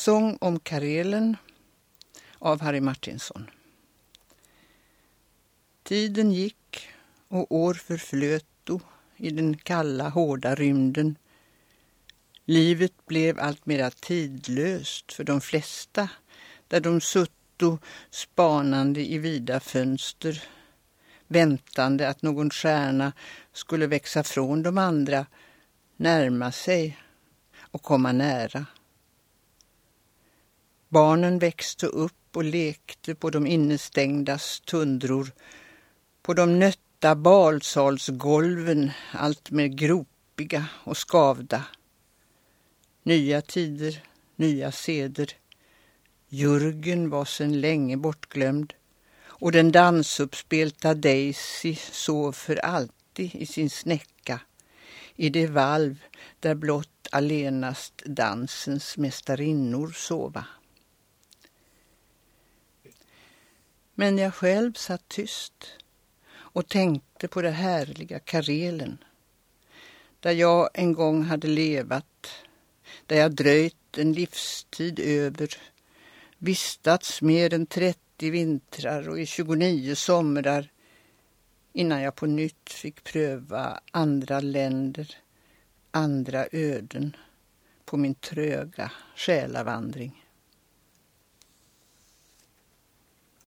Sång om Karelen av Harry Martinson. Tiden gick och år förflöto i den kalla, hårda rymden. Livet blev alltmera tidlöst för de flesta där de sutto spanande i vida fönster väntande att någon stjärna skulle växa från de andra, närma sig och komma nära. Barnen växte upp och lekte på de innestängdas tundror, på de nötta balsalsgolven alltmer gropiga och skavda. Nya tider, nya seder. Jörgen var sedan länge bortglömd och den dansuppspelta Daisy sov för alltid i sin snäcka i det valv där blott allenast dansens mästarinnor sova. Men jag själv satt tyst och tänkte på det härliga Karelen där jag en gång hade levat, där jag dröjt en livstid över, vistats mer än 30 vintrar och i 29 somrar innan jag på nytt fick pröva andra länder, andra öden på min tröga själavandring.